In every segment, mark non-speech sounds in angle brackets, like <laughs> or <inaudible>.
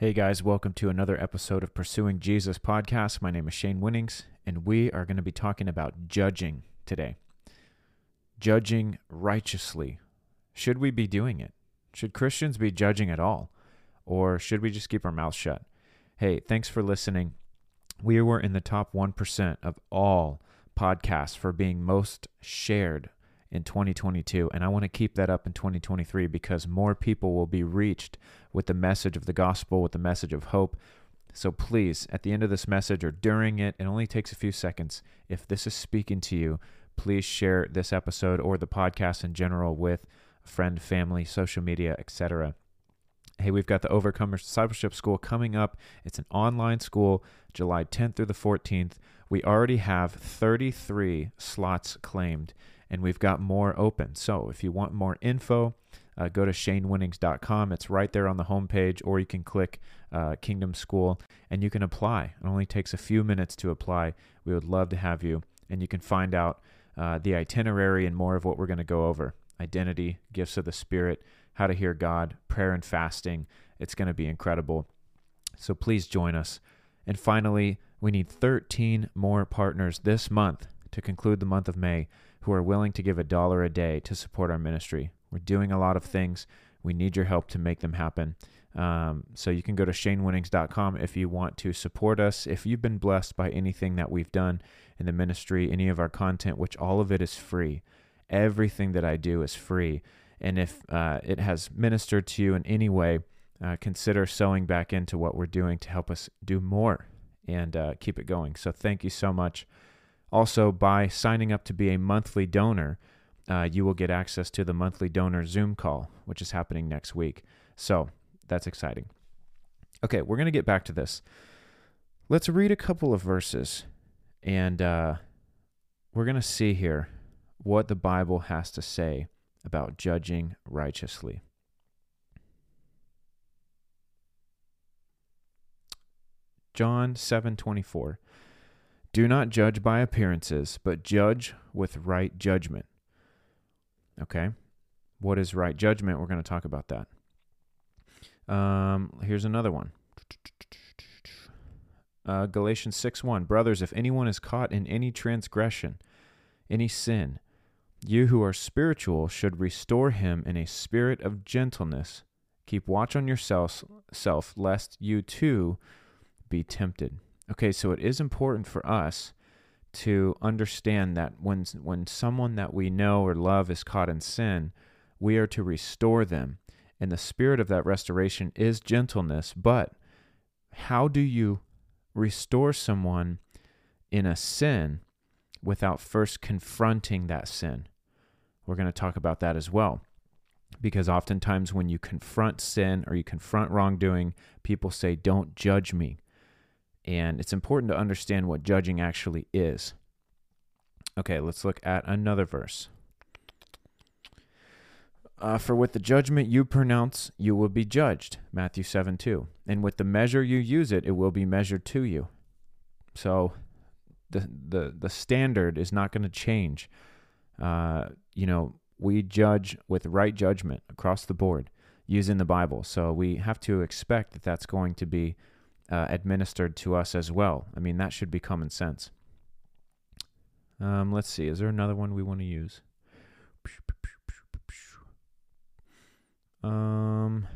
Hey guys, welcome to another episode of Pursuing Jesus podcast. My name is Shane Winnings, and we are going to be talking about judging today. Judging righteously. Should we be doing it? Should Christians be judging at all? Or should we just keep our mouths shut? Hey, thanks for listening. We were in the top 1% of all podcasts for being most shared in 2022. And I want to keep that up in 2023 because more people will be reached with the message of the gospel, with the message of hope. So please, at the end of this message or during it, it only takes a few seconds. If this is speaking to you, please share this episode or the podcast in general with a friend, family, social media, etc. Hey, we've got the Overcomer Discipleship School coming up. It's an online school, July 10th through the 14th. We already have 33 slots claimed and we've got more open. So if you want more info, uh, go to shanewinnings.com. It's right there on the homepage, or you can click uh, Kingdom School and you can apply. It only takes a few minutes to apply. We would love to have you, and you can find out uh, the itinerary and more of what we're going to go over identity, gifts of the Spirit, how to hear God, prayer and fasting. It's going to be incredible. So please join us. And finally, we need 13 more partners this month to conclude the month of May who are willing to give a dollar a day to support our ministry. We're doing a lot of things. We need your help to make them happen. Um, so you can go to shanewinnings.com if you want to support us. If you've been blessed by anything that we've done in the ministry, any of our content, which all of it is free. Everything that I do is free. And if uh, it has ministered to you in any way, uh, consider sowing back into what we're doing to help us do more and uh, keep it going. So thank you so much. Also, by signing up to be a monthly donor, uh, you will get access to the monthly donor Zoom call, which is happening next week. So that's exciting. Okay, we're going to get back to this. Let's read a couple of verses, and uh, we're going to see here what the Bible has to say about judging righteously. John 7:24 do not judge by appearances, but judge with right judgment. Okay. What is right judgment? We're going to talk about that. Um, here's another one. Uh, Galatians 6 1. Brothers, if anyone is caught in any transgression, any sin, you who are spiritual should restore him in a spirit of gentleness. Keep watch on yourself, self, lest you too be tempted. Okay, so it is important for us to understand that when when someone that we know or love is caught in sin, we are to restore them. And the spirit of that restoration is gentleness, but how do you restore someone in a sin without first confronting that sin? We're going to talk about that as well. Because oftentimes, when you confront sin or you confront wrongdoing, people say, Don't judge me. And it's important to understand what judging actually is. Okay, let's look at another verse. Uh, for with the judgment you pronounce, you will be judged. Matthew 7 2. And with the measure you use it, it will be measured to you. So the, the, the standard is not going to change. Uh, you know, we judge with right judgment across the board using the Bible. So we have to expect that that's going to be uh, administered to us as well. I mean, that should be common sense. Um, let's see. Is there another one we want to use? Um,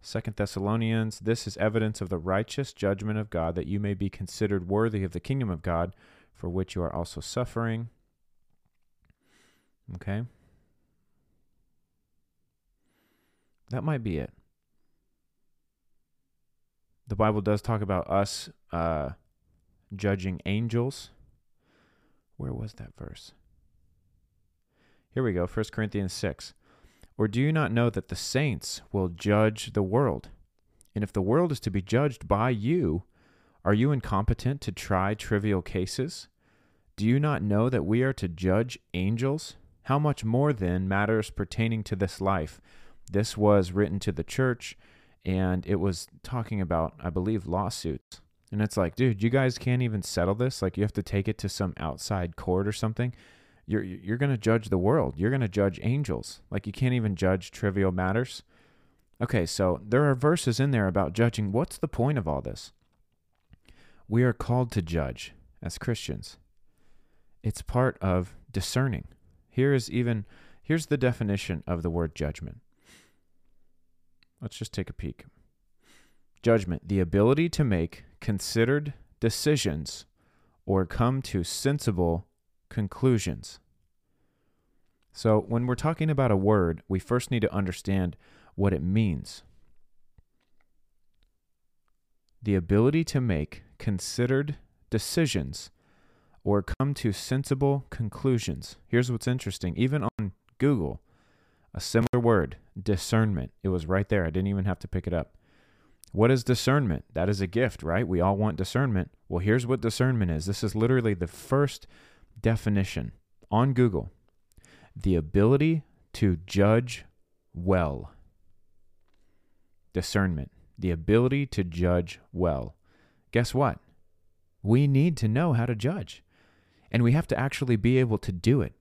Second Thessalonians. This is evidence of the righteous judgment of God, that you may be considered worthy of the kingdom of God, for which you are also suffering. Okay. That might be it the Bible does talk about us uh, judging angels. Where was that verse? Here we go, 1 Corinthians 6. Or do you not know that the saints will judge the world? And if the world is to be judged by you, are you incompetent to try trivial cases? Do you not know that we are to judge angels? How much more then matters pertaining to this life? This was written to the church and it was talking about, I believe, lawsuits. And it's like, dude, you guys can't even settle this. Like, you have to take it to some outside court or something. You're you're gonna judge the world. You're gonna judge angels. Like, you can't even judge trivial matters. Okay, so there are verses in there about judging. What's the point of all this? We are called to judge as Christians. It's part of discerning. Here is even here's the definition of the word judgment. Let's just take a peek. Judgment, the ability to make considered decisions or come to sensible conclusions. So, when we're talking about a word, we first need to understand what it means. The ability to make considered decisions or come to sensible conclusions. Here's what's interesting even on Google, a similar word, discernment, it was right there. I didn't even have to pick it up. What is discernment? That is a gift, right? We all want discernment. Well, here's what discernment is this is literally the first definition on Google the ability to judge well. Discernment, the ability to judge well. Guess what? We need to know how to judge, and we have to actually be able to do it.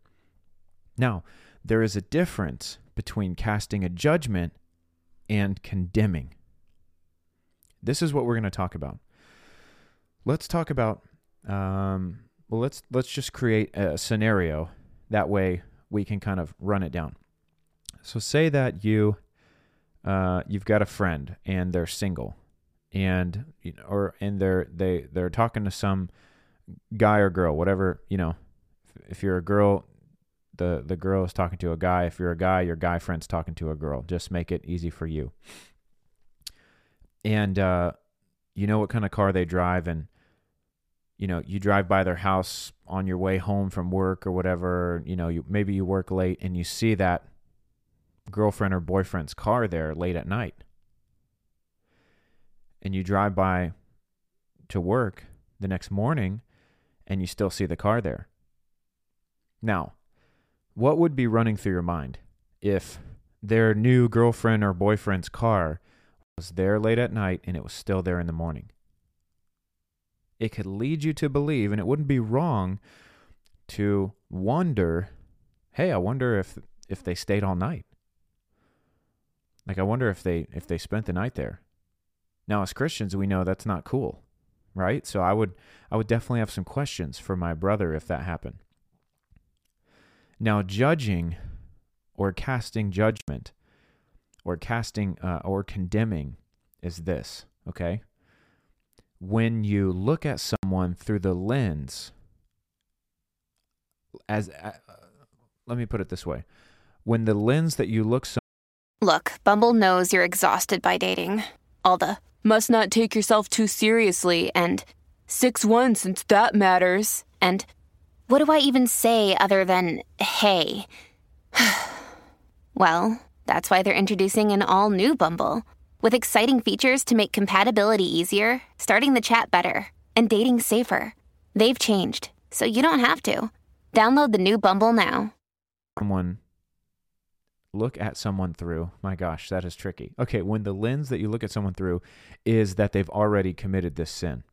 Now, there is a difference between casting a judgment and condemning. This is what we're going to talk about. Let's talk about. Um, well, let's let's just create a scenario. That way, we can kind of run it down. So, say that you uh, you've got a friend and they're single, and you know, or and they're they they're talking to some guy or girl, whatever you know. If you're a girl, the the girl is talking to a guy. If you're a guy, your guy friend's talking to a girl. Just make it easy for you. And uh, you know what kind of car they drive, and you know you drive by their house on your way home from work or whatever. You know, you maybe you work late and you see that girlfriend or boyfriend's car there late at night, and you drive by to work the next morning, and you still see the car there. Now, what would be running through your mind if their new girlfriend or boyfriend's car was there late at night and it was still there in the morning? It could lead you to believe, and it wouldn't be wrong to wonder, hey, I wonder if if they stayed all night. Like I wonder if they if they spent the night there. Now as Christians we know that's not cool, right? So I would I would definitely have some questions for my brother if that happened. Now, judging or casting judgment or casting uh, or condemning is this, okay? When you look at someone through the lens, as uh, let me put it this way when the lens that you look so Look, Bumble knows you're exhausted by dating. All the must not take yourself too seriously and 6 1 since that matters. And what do I even say other than hey? <sighs> well, that's why they're introducing an all new Bumble with exciting features to make compatibility easier, starting the chat better, and dating safer. They've changed, so you don't have to. Download the new Bumble now. someone look at someone through my gosh that is tricky okay when the lens that you look at someone through is that they've already committed this sin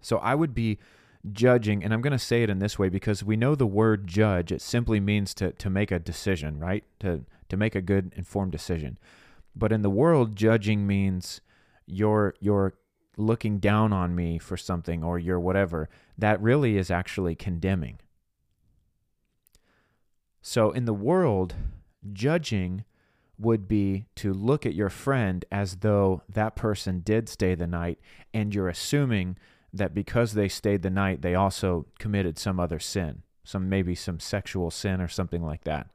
so i would be judging and i'm going to say it in this way because we know the word judge it simply means to to make a decision right? To to make a good informed decision. But in the world judging means you're you're looking down on me for something or you're whatever. That really is actually condemning. So in the world judging would be to look at your friend as though that person did stay the night and you're assuming that because they stayed the night they also committed some other sin some maybe some sexual sin or something like that.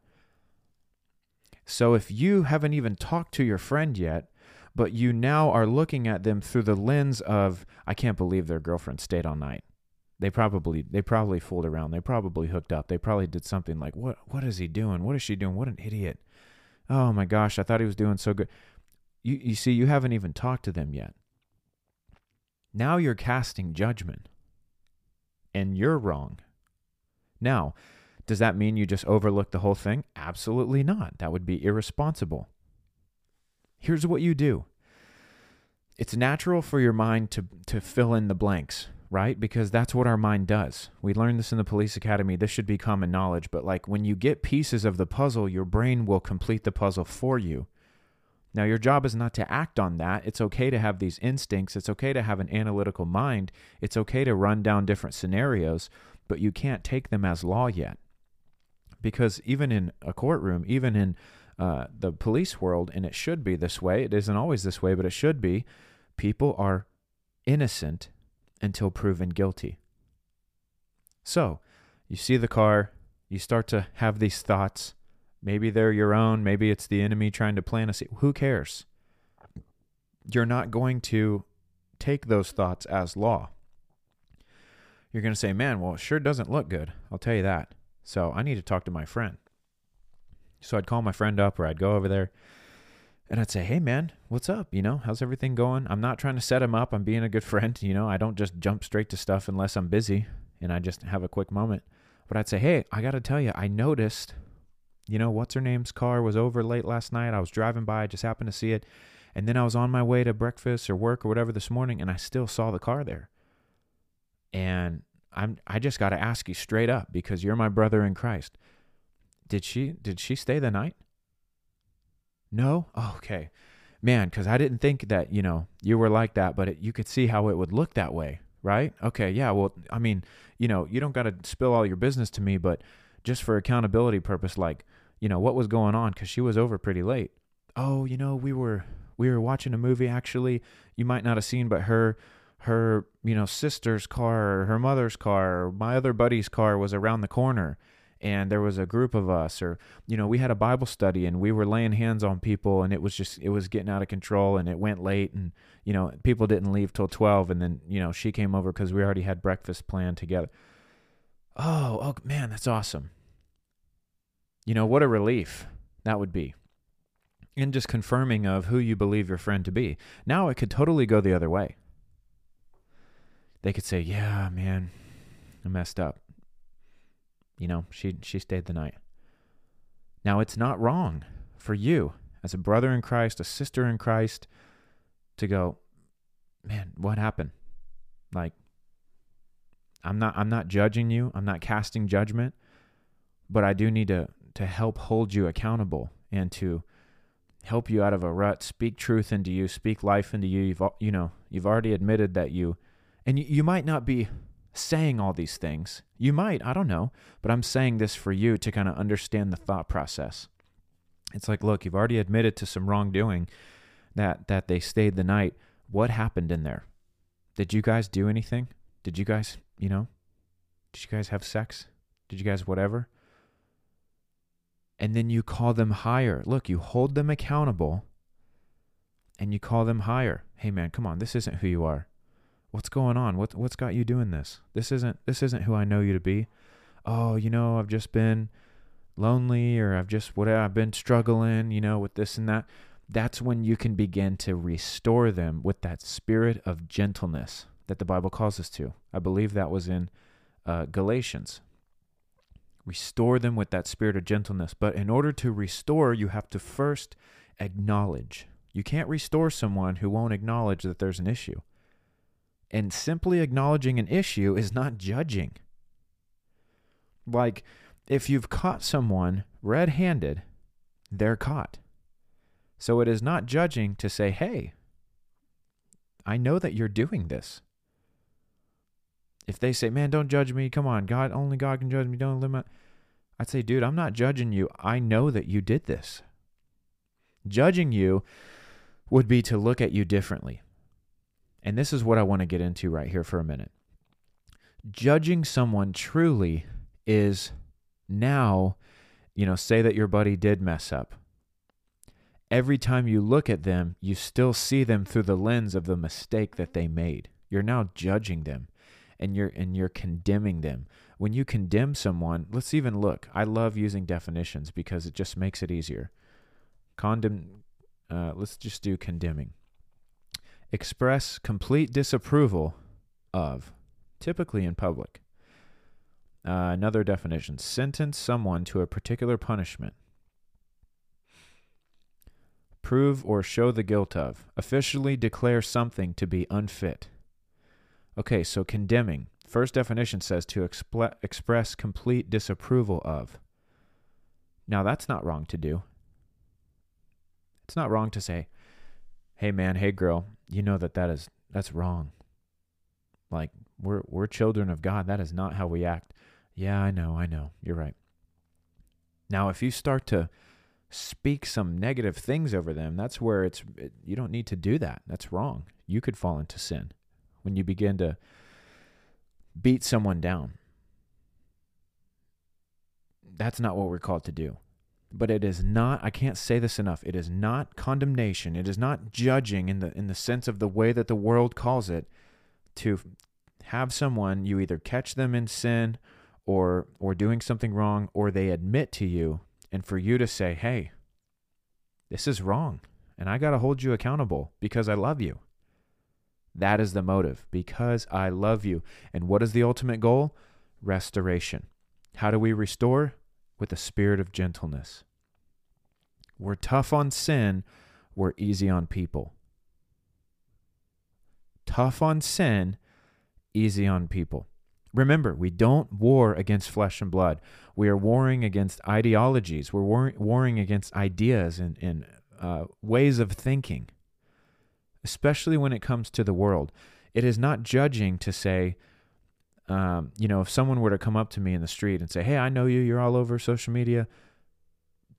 So if you haven't even talked to your friend yet but you now are looking at them through the lens of i can't believe their girlfriend stayed all night. They probably they probably fooled around. They probably hooked up. They probably did something like what what is he doing? What is she doing? What an idiot. Oh my gosh i thought he was doing so good. You you see you haven't even talked to them yet now you're casting judgment and you're wrong. Now does that mean you just overlook the whole thing? Absolutely not. That would be irresponsible. Here's what you do. It's natural for your mind to to fill in the blanks right? Because that's what our mind does. We learned this in the police academy. This should be common knowledge but like when you get pieces of the puzzle your brain will complete the puzzle for you Now, your job is not to act on that. It's okay to have these instincts. It's okay to have an analytical mind. It's okay to run down different scenarios, but you can't take them as law yet. Because even in a courtroom, even in uh, the police world, and it should be this way, it isn't always this way, but it should be, people are innocent until proven guilty. So, you see the car, you start to have these thoughts Maybe they're your own. Maybe it's the enemy trying to plant a seed. Who cares? You're not going to take those thoughts as law. You're going to say, man, well, it sure doesn't look good. I'll tell you that. So I need to talk to my friend. So I'd call my friend up or I'd go over there and I'd say, hey, man, what's up? You know, how's everything going? I'm not trying to set him up. I'm being a good <laughs> friend. You know, I don't just jump straight to stuff unless I'm busy and I just have a quick moment. But I'd say, hey, I got to tell you, I noticed you know, what's her name's car was over late last night. I was driving by, I just happened to see it. And then I was on my way to breakfast or work or whatever this morning, and I still saw the car there. And I'm I just got to ask you straight up because you're my brother in Christ. Did she did she stay the night? No. Oh, okay, man. Because I didn't think that you know you were like that, but it, you could see how it would look that way, right? Okay, yeah. Well, I mean, you know, you don't got to spill all your business to me, but just for accountability purpose, like, you know, what was going on because she was over pretty late. Oh, you know, we were we were watching a movie actually. You might not have seen, but her her you know sister's car her mother's car my other buddy's car was around the corner and there was a group of us or you know we had a bible study and we were laying hands on people and it was just it was getting out of control and it went late and you know people didn't leave till 12 and then you know she came over because we already had breakfast planned together Oh, oh man, that's awesome. You know, what a relief that would be. And just confirming of who you believe your friend to be. Now it could totally go the other way. They could say, "Yeah, man, I messed up." You know, she she stayed the night. Now it's not wrong for you as a brother in Christ, a sister in Christ to go, "Man, what happened?" Like I'm not I'm not judging you. I'm not casting judgment, but I do need to to help hold you accountable and to help you out of a rut, speak truth into you, speak life into you. You've you know, you've already admitted that you and you, you might not be saying all these things. You might, I don't know, but I'm saying this for you to kind of understand the thought process. It's like, look, you've already admitted to some wrongdoing that that they stayed the night. What happened in there? Did you guys do anything? Did you guys you know? Did you guys have sex? Did you guys whatever? And then you call them higher. Look, you hold them accountable and you call them higher. Hey man, come on, this isn't who you are. What's going on? What what's got you doing this? This isn't this isn't who I know you to be. Oh, you know, I've just been lonely or I've just whatever I've been struggling, you know, with this and that. That's when you can begin to restore them with that spirit of gentleness that the Bible calls us to. I believe that was in uh, Galatians. Restore them with that spirit of gentleness. But in order to restore, you have to first acknowledge. You can't restore someone who won't acknowledge that there's an issue. And simply acknowledging an issue is not judging. Like, if you've caught someone red handed, they're caught. So it is not judging to say, hey, I know that you're doing this if they say, "Man, don't judge me. Come on, God, only God can judge me. Don't limit." I'd say, "Dude, I'm not judging you. I know that you did this." Judging you would be to look at you differently. And this is what I want to get into right here for a minute. Judging someone truly is now, you know, say that your buddy did mess up. Every time you look at them, you still see them through the lens of the mistake that they made. You're now judging them and you're and you're condemning them. When you condemn someone, let's even look. I love using definitions because it just makes it easier. Condemn uh, let's just do condemning. Express complete disapproval of, typically in public. Uh, another definition sentence someone to a particular punishment. Prove or show the guilt of. Officially declare something to be unfit. Okay, so condemning. First definition says to express complete disapproval of. Now, that's not wrong to do. It's not wrong to say, "Hey man, hey girl, you know that that is that's wrong." Like we're we're children of God. That is not how we act. Yeah, I know, I know. You're right. Now, if you start to speak some negative things over them, that's where it's it, you don't need to do that. That's wrong. You could fall into sin when you begin to beat someone down. That's not what we're called to do. But it is not I can't say this enough. It is not condemnation. It is not judging in the in the sense of the way that the world calls it to have someone you either catch them in sin or or doing something wrong or they admit to you and for you to say, "Hey, this is wrong and I got to hold you accountable because I love you." That is the motive because I love you. And what is the ultimate goal? Restoration. How do we restore? With a spirit of gentleness. We're tough on sin, we're easy on people. Tough on sin, easy on people. Remember, we don't war against flesh and blood. We are warring against ideologies. We're war- warring against ideas and, and uh, ways of thinking especially when it comes to the world. It is not judging to say, um, you know, if someone were to come up to me in the street and say, "Hey, I know you. You're all over social media.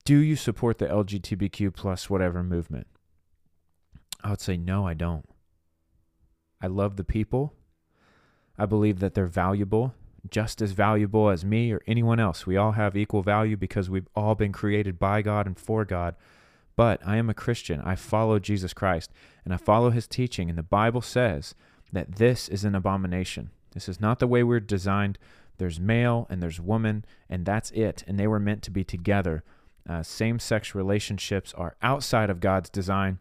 Do you support the LGBTQ plus whatever movement?" I would say, "No, I don't. I love the people. I believe that they're valuable, just as valuable as me or anyone else. We all have equal value because we've all been created by God and for God." But I am a Christian. I follow Jesus Christ and I follow his teaching. And the Bible says that this is an abomination. This is not the way we're designed. There's male and there's woman, and that's it. And they were meant to be together. Uh, Same sex relationships are outside of God's design,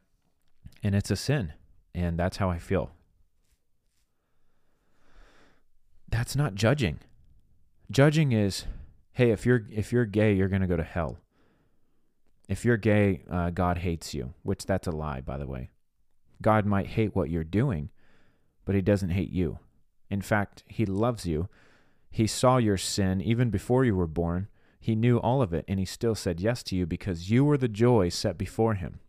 and it's a sin. And that's how I feel. That's not judging. Judging is, hey, if you're if you're gay, you're gonna go to hell. If you're gay, uh, God hates you, which that's a lie, by the way. God might hate what you're doing, but he doesn't hate you. In fact, he loves you. He saw your sin even before you were born. He knew all of it, and he still said yes to you because you were the joy set before him.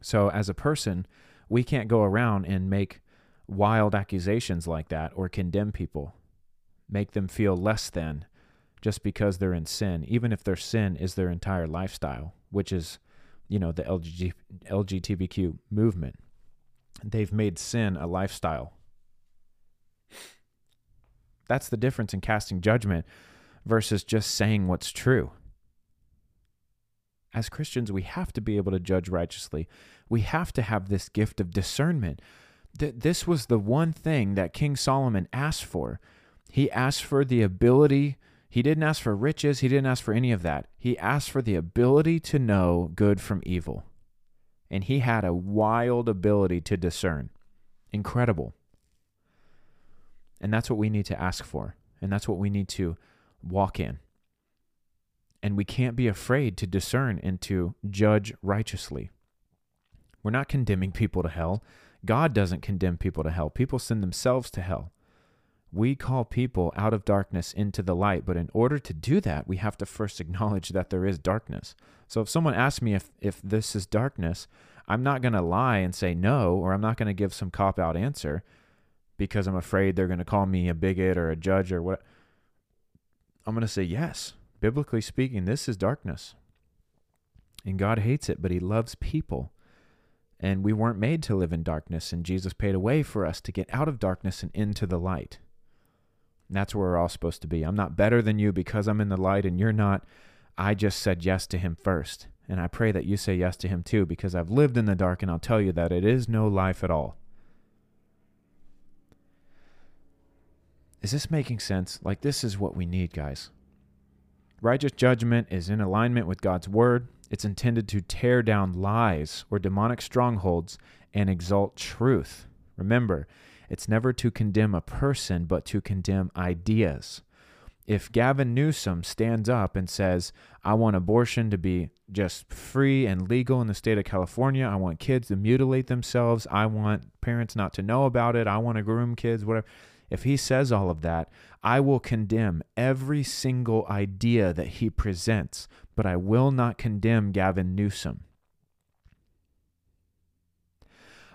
So, as a person, we can't go around and make wild accusations like that or condemn people, make them feel less than just because they're in sin, even if their sin is their entire lifestyle, which is, you know, the LG, LGBTQ movement. They've made sin a lifestyle. That's the difference in casting judgment versus just saying what's true. As Christians, we have to be able to judge righteously. We have to have this gift of discernment. Th- this was the one thing that King Solomon asked for. He asked for the ability he didn't ask for riches, he didn't ask for any of that. He asked for the ability to know good from evil. And he had a wild ability to discern. Incredible. And that's what we need to ask for. And that's what we need to walk in. And we can't be afraid to discern and to judge righteously. We're not condemning <laughs> people to hell. God doesn't condemn people to hell. People send themselves to hell we call people out of darkness into the light. But in order to do that, we have to first acknowledge that there is darkness. So if someone asks me if, if this is darkness, I'm not going to lie and say no, or I'm not going to give some cop out answer because I'm afraid they're going to call me a bigot or a judge or what. I'm going to say yes. Biblically speaking, this is darkness. And God hates it, but He loves people. And we weren't made to live in darkness, and Jesus paid a way for us to get out of darkness and into the light. And that's where we're all supposed to be. I'm not better than you because I'm in the light and you're not. I just said yes to him first. And I pray that you say yes to him too because I've lived in the dark and I'll tell you that it is no life at all. Is this making sense? Like, this is what we need, guys. Righteous judgment is in alignment with God's word. It's intended to tear down lies or demonic strongholds and exalt truth. Remember, it's never to condemn a person, but to condemn ideas. If Gavin Newsom stands up and says, I want abortion to be just free and legal in the state of California, I want kids to mutilate themselves, I want parents not to know about it, I want to groom kids, whatever. If he says all of that, I will condemn every single idea that he presents, but I will not condemn Gavin Newsom.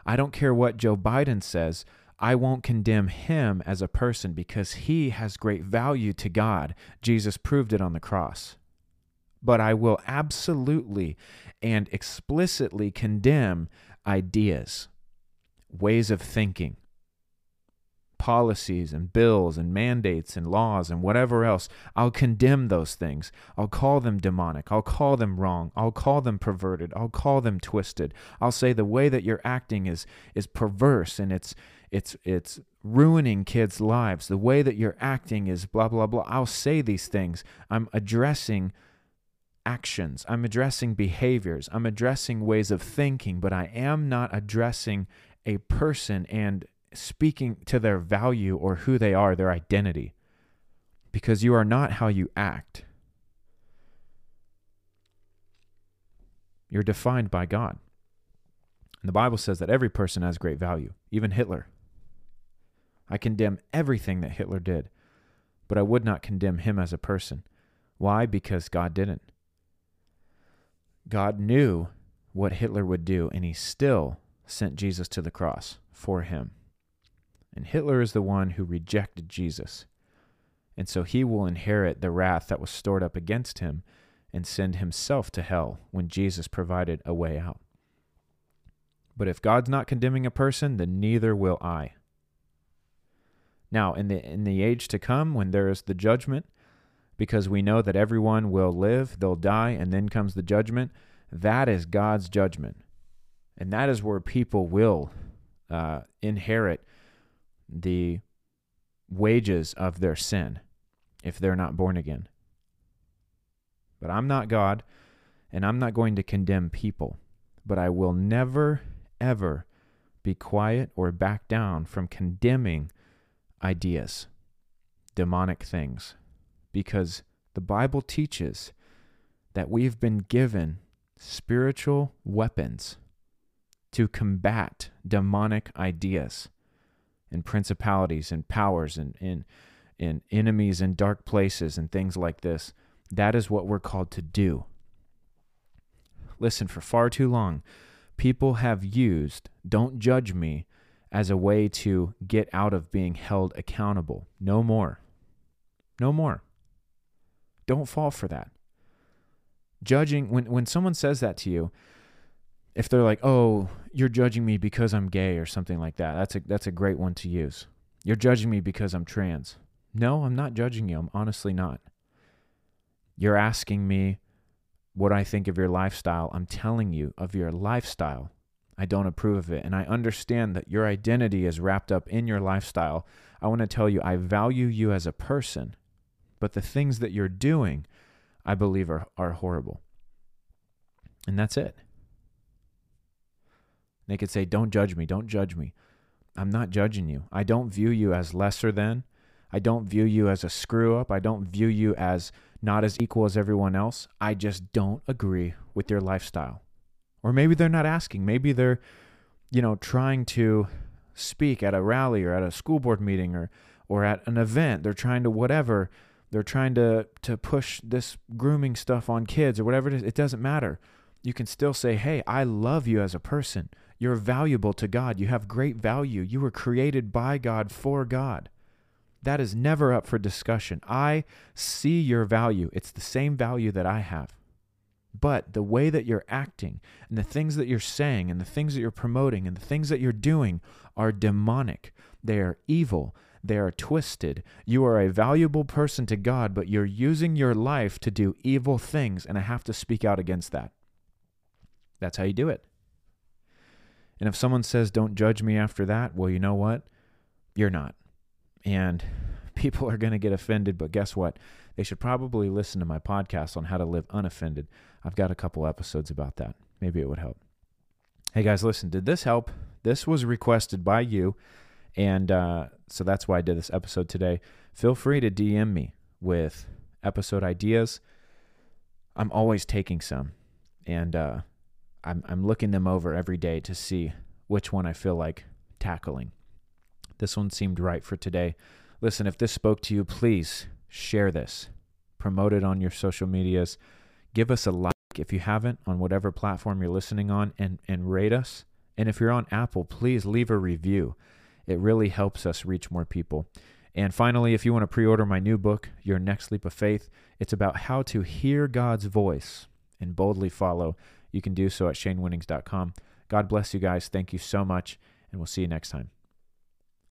I don't care what Joe Biden says. I won't condemn him as a person because he has great value to God. Jesus proved it on the cross. But I will absolutely and explicitly condemn ideas, ways of thinking, policies and bills and mandates and laws and whatever else. I'll condemn those things. I'll call them demonic. I'll call them wrong. I'll call them perverted. I'll call them twisted. I'll say the way that you're acting is is perverse and it's it's it's ruining kids' lives. The way that you're acting is blah blah blah. I'll say these things. I'm addressing actions. I'm addressing behaviors. I'm addressing ways of thinking, but I am not addressing a person and speaking to their value or who they are, their identity. Because you are not how you act. You're defined by God. And the Bible says that every person has great value, even Hitler. I condemn everything that Hitler did, but I would not condemn him as a person. Why? Because God didn't. God knew what Hitler would do, and he still sent Jesus to the cross for him. And Hitler is the one who rejected Jesus. And so he will inherit the wrath that was stored up against him and send himself to hell when Jesus provided a way out. But if God's not condemning a person, then neither will I. Now, in the in the age to come when there is the judgment, because we know that everyone will live, they'll die, and then comes the judgment, that is God's judgment. And that is where people will uh, inherit the wages of their sin if they're not born again. But I'm not God, and I'm not going to condemn people. But I will never, ever be quiet or back down from condemning ideas, demonic things, because the Bible teaches that we've been given spiritual weapons to combat demonic ideas and principalities and powers and, and, and enemies in dark places and things like this. That is what we're called to do. Listen, for far too long, people have used don't judge me as a way to get out of being held accountable. No more. No more. Don't fall for that. Judging, when, when someone says that to you, if they're like, "Oh, you're judging me because I'm gay" or something like that, that's a that's a great one to use. You're judging me because I'm trans. No, I'm not judging you. I'm honestly not. You're asking me what I think of your lifestyle. I'm telling you of your lifestyle. I don't approve of it. And I understand that your identity is wrapped up in your lifestyle. I want to tell you, I value you as a person, but the things that you're doing, I believe, are, are horrible. And that's it. They could say, Don't judge me, don't judge me. I'm not judging you. I don't view you as lesser than. I don't view you as a screw up. I don't view you as not as equal as everyone else. I just don't agree with your lifestyle. Or maybe they're not asking. Maybe they're, you know, trying to speak at a rally or at a school board meeting or or at an event. They're trying to whatever. They're trying to to push this grooming stuff on kids or whatever it is. It doesn't matter. You can still say, "Hey, I love you as a person. You're valuable to God. You have great value. You were created by God for God. That is never up for discussion. I see your value. It's the same value that I have. But the way that you're acting and the things that you're saying and the things that you're promoting and the things that you're doing are demonic. They are evil. They are twisted. You are a valuable person to God, but you're using your life to do evil things, and I have to speak out against that. That's how you do it. And if someone says, don't judge me after that, well, you know what? You're not. And <laughs> people are going to get offended, but guess what? They should probably listen to my podcast on how to live unoffended. I've got a couple episodes about that. Maybe it would help. Hey guys, listen, did this help? This was requested by you. And uh, so that's why I did this episode today. Feel free to DM me with episode ideas. I'm always taking some. And uh, I'm I'm looking them over every day to see which one I feel like tackling. This one seemed right for today. Listen, if this spoke to you, please share this. Promote it on your social medias. Give us a like if you haven't on whatever platform you're listening on and and rate us And if you're on Apple, please leave a review. It really helps us reach more people. And finally, if you want to pre order my new book, Your Next Leap of Faith, it's about how to hear God's voice and boldly follow. You can do so at shanewinnings.com. God bless you guys. Thank you so much, and we'll see you next time.